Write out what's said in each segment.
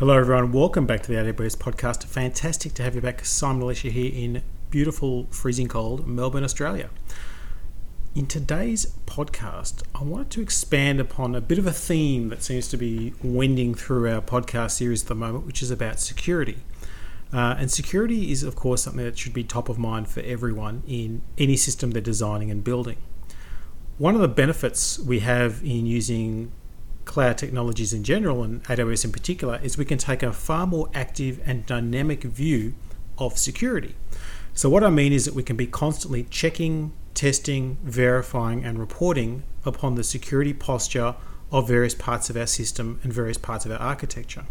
Hello, everyone. Welcome back to the AWS podcast. Fantastic to have you back. Simon Elisha here in beautiful, freezing cold Melbourne, Australia. In today's podcast, I wanted to expand upon a bit of a theme that seems to be wending through our podcast series at the moment, which is about security. Uh, and security is, of course, something that should be top of mind for everyone in any system they're designing and building. One of the benefits we have in using cloud technologies in general and AWS in particular is we can take a far more active and dynamic view of security. So, what I mean is that we can be constantly checking, testing, verifying, and reporting upon the security posture of various parts of our system and various parts of our architecture.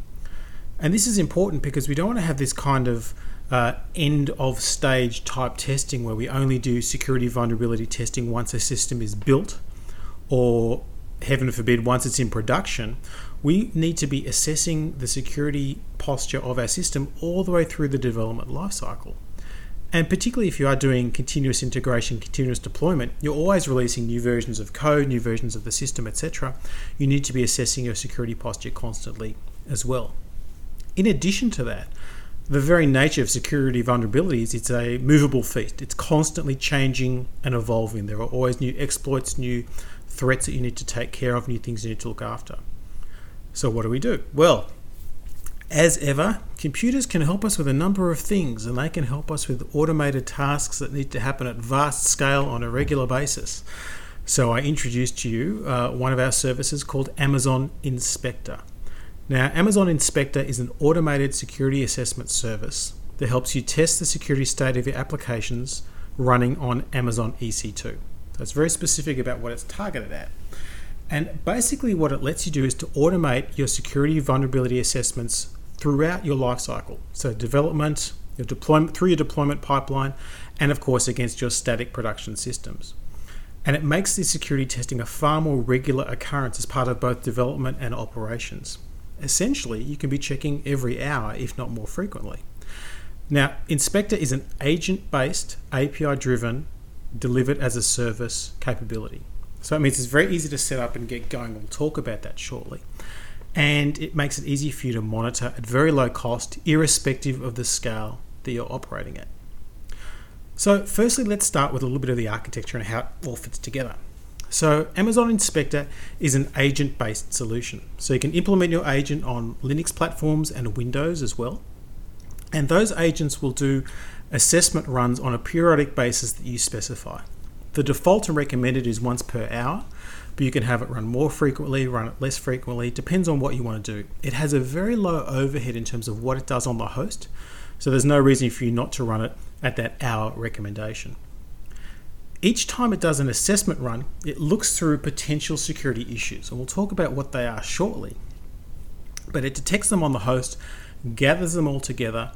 And this is important because we don't want to have this kind of uh, end of stage type testing where we only do security vulnerability testing once a system is built or heaven forbid, once it's in production, we need to be assessing the security posture of our system all the way through the development lifecycle. And particularly if you are doing continuous integration, continuous deployment, you're always releasing new versions of code, new versions of the system, etc. You need to be assessing your security posture constantly as well. In addition to that, the very nature of security vulnerabilities, it's a movable feast. It's constantly changing and evolving. There are always new exploits, new threats that you need to take care of, new things you need to look after. So, what do we do? Well, as ever, computers can help us with a number of things, and they can help us with automated tasks that need to happen at vast scale on a regular basis. So, I introduced to you uh, one of our services called Amazon Inspector. Now, Amazon Inspector is an automated security assessment service that helps you test the security state of your applications running on Amazon EC2. So it's very specific about what it's targeted at. And basically, what it lets you do is to automate your security vulnerability assessments throughout your lifecycle. So development, your deployment through your deployment pipeline, and of course against your static production systems. And it makes this security testing a far more regular occurrence as part of both development and operations. Essentially, you can be checking every hour, if not more frequently. Now, Inspector is an agent based, API driven delivered as a service capability. So it means it's very easy to set up and get going. We'll talk about that shortly. And it makes it easy for you to monitor at very low cost, irrespective of the scale that you're operating at. So, firstly, let's start with a little bit of the architecture and how it all fits together. So, Amazon Inspector is an agent based solution. So, you can implement your agent on Linux platforms and Windows as well. And those agents will do assessment runs on a periodic basis that you specify. The default and recommended is once per hour, but you can have it run more frequently, run it less frequently, depends on what you want to do. It has a very low overhead in terms of what it does on the host, so there's no reason for you not to run it at that hour recommendation. Each time it does an assessment run, it looks through potential security issues, and we'll talk about what they are shortly. But it detects them on the host, gathers them all together,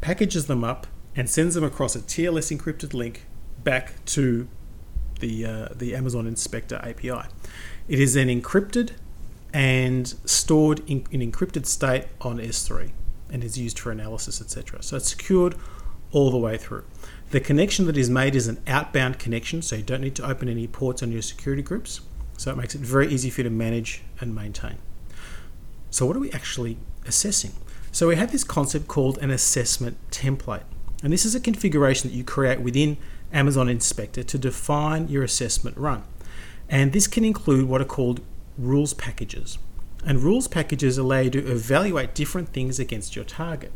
packages them up, and sends them across a TLS encrypted link back to the, uh, the Amazon Inspector API. It is then encrypted and stored in, in encrypted state on S3 and is used for analysis, etc. So it's secured all the way through. The connection that is made is an outbound connection, so you don't need to open any ports on your security groups. So it makes it very easy for you to manage and maintain. So, what are we actually assessing? So, we have this concept called an assessment template. And this is a configuration that you create within Amazon Inspector to define your assessment run. And this can include what are called rules packages. And rules packages allow you to evaluate different things against your target.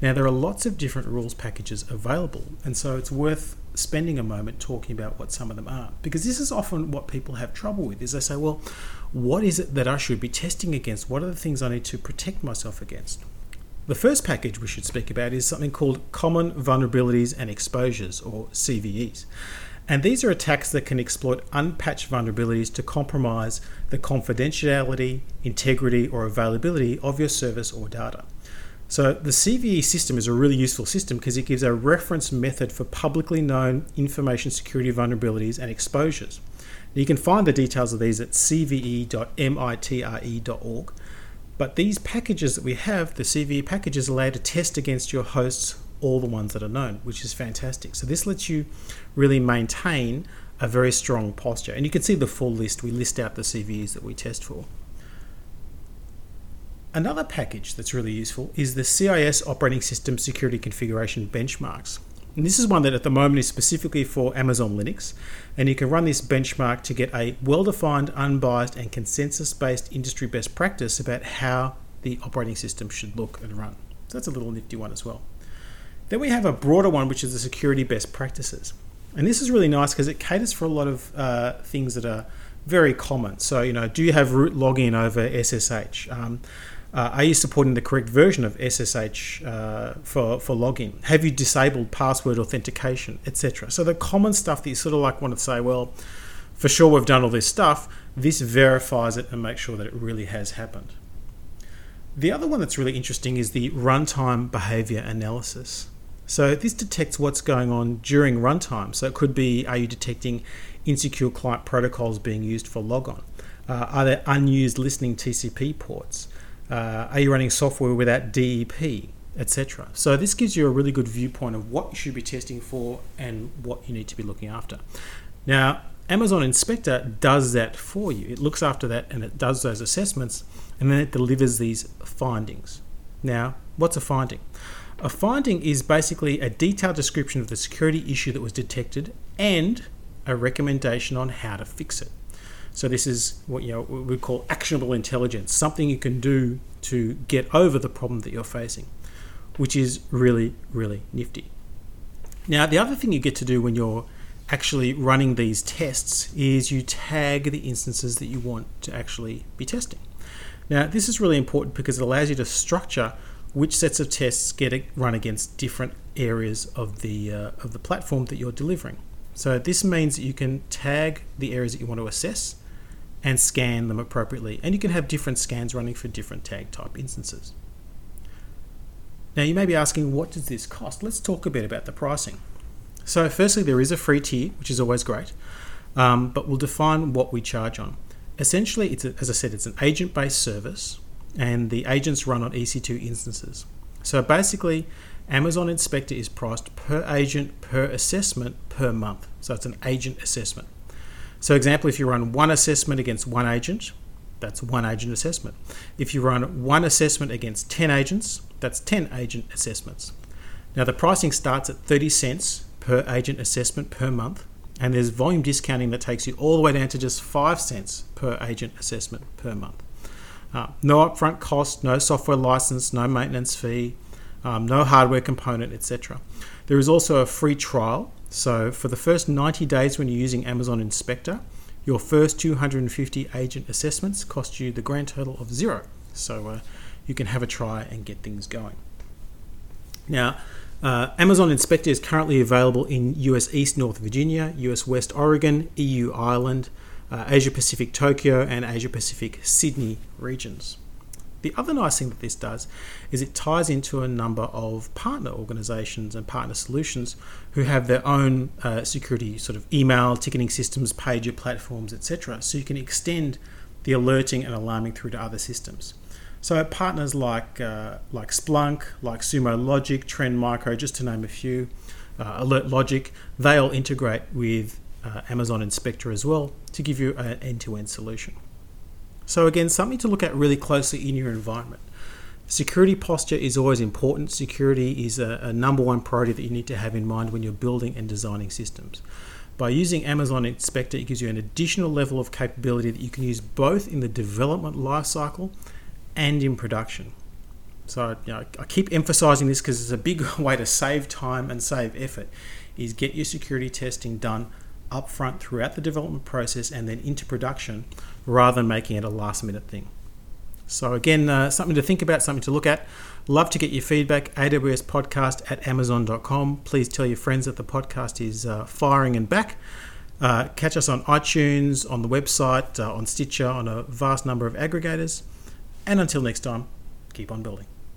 Now, there are lots of different rules packages available, and so it's worth spending a moment talking about what some of them are because this is often what people have trouble with is they say well what is it that i should be testing against what are the things i need to protect myself against the first package we should speak about is something called Common Vulnerabilities and Exposures, or CVEs. And these are attacks that can exploit unpatched vulnerabilities to compromise the confidentiality, integrity, or availability of your service or data. So, the CVE system is a really useful system because it gives a reference method for publicly known information security vulnerabilities and exposures. You can find the details of these at cve.mitre.org. But these packages that we have, the CVE packages, allow you to test against your hosts all the ones that are known, which is fantastic. So this lets you really maintain a very strong posture. And you can see the full list. We list out the CVEs that we test for. Another package that's really useful is the CIS Operating System Security Configuration Benchmarks. And this is one that at the moment is specifically for Amazon Linux, and you can run this benchmark to get a well defined, unbiased, and consensus based industry best practice about how the operating system should look and run. So that's a little nifty one as well. Then we have a broader one, which is the security best practices. And this is really nice because it caters for a lot of uh, things that are very common. So, you know, do you have root login over SSH? Um, uh, are you supporting the correct version of SSH uh, for, for login? Have you disabled password authentication, etc.? So the common stuff that you sort of like want to say, well, for sure we've done all this stuff. This verifies it and makes sure that it really has happened. The other one that's really interesting is the runtime behavior analysis. So this detects what's going on during runtime. So it could be are you detecting insecure client protocols being used for logon? Uh, are there unused listening TCP ports? Uh, are you running software without DEP, etc.? So this gives you a really good viewpoint of what you should be testing for and what you need to be looking after. Now, Amazon Inspector does that for you. It looks after that and it does those assessments and then it delivers these findings. Now, what's a finding? A finding is basically a detailed description of the security issue that was detected and a recommendation on how to fix it. So this is what you know we call actionable intelligence, something you can do to get over the problem that you're facing, which is really really nifty. Now the other thing you get to do when you're actually running these tests is you tag the instances that you want to actually be testing. Now this is really important because it allows you to structure which sets of tests get run against different areas of the uh, of the platform that you're delivering. So this means that you can tag the areas that you want to assess and scan them appropriately. And you can have different scans running for different tag type instances. Now you may be asking, what does this cost? Let's talk a bit about the pricing. So firstly, there is a free tier, which is always great, um, but we'll define what we charge on. Essentially, it's a, as I said, it's an agent-based service, and the agents run on EC2 instances. So basically, Amazon Inspector is priced per agent per assessment per month. So it's an agent assessment. So, example, if you run one assessment against one agent, that's one agent assessment. If you run one assessment against 10 agents, that's 10 agent assessments. Now, the pricing starts at 30 cents per agent assessment per month, and there's volume discounting that takes you all the way down to just 5 cents per agent assessment per month. Uh, no upfront cost, no software license, no maintenance fee, um, no hardware component, etc. There is also a free trial so for the first 90 days when you're using Amazon Inspector, your first 250 agent assessments cost you the grand total of zero. So uh, you can have a try and get things going. Now, uh, Amazon Inspector is currently available in US East North Virginia, US West Oregon, EU Ireland, uh, Asia Pacific Tokyo, and Asia Pacific Sydney regions. The other nice thing that this does is it ties into a number of partner organizations and partner solutions who have their own uh, security sort of email, ticketing systems, pager platforms, etc. So you can extend the alerting and alarming through to other systems. So partners like uh, like Splunk, like Sumo Logic, Trend Micro, just to name a few, uh, Alert Logic, they all integrate with uh, Amazon Inspector as well to give you an end-to-end solution. So, again, something to look at really closely in your environment. Security posture is always important. Security is a, a, number one priority that you need to have in mind when you're building and designing systems. By using Amazon Inspector, it gives you an additional level of capability that you can use both in the development lifecycle and in production. So you know, I keep emphasizing this because it's a big way to save time and save effort. Is get your security testing done upfront throughout the development process and then into production rather than making it a last minute thing. So, again, uh, something to think about, something to look at. Love to get your feedback. AWS podcast at amazon.com. Please tell your friends that the podcast is uh, firing and back. Uh, catch us on iTunes, on the website, uh, on Stitcher, on a vast number of aggregators. And until next time, keep on building.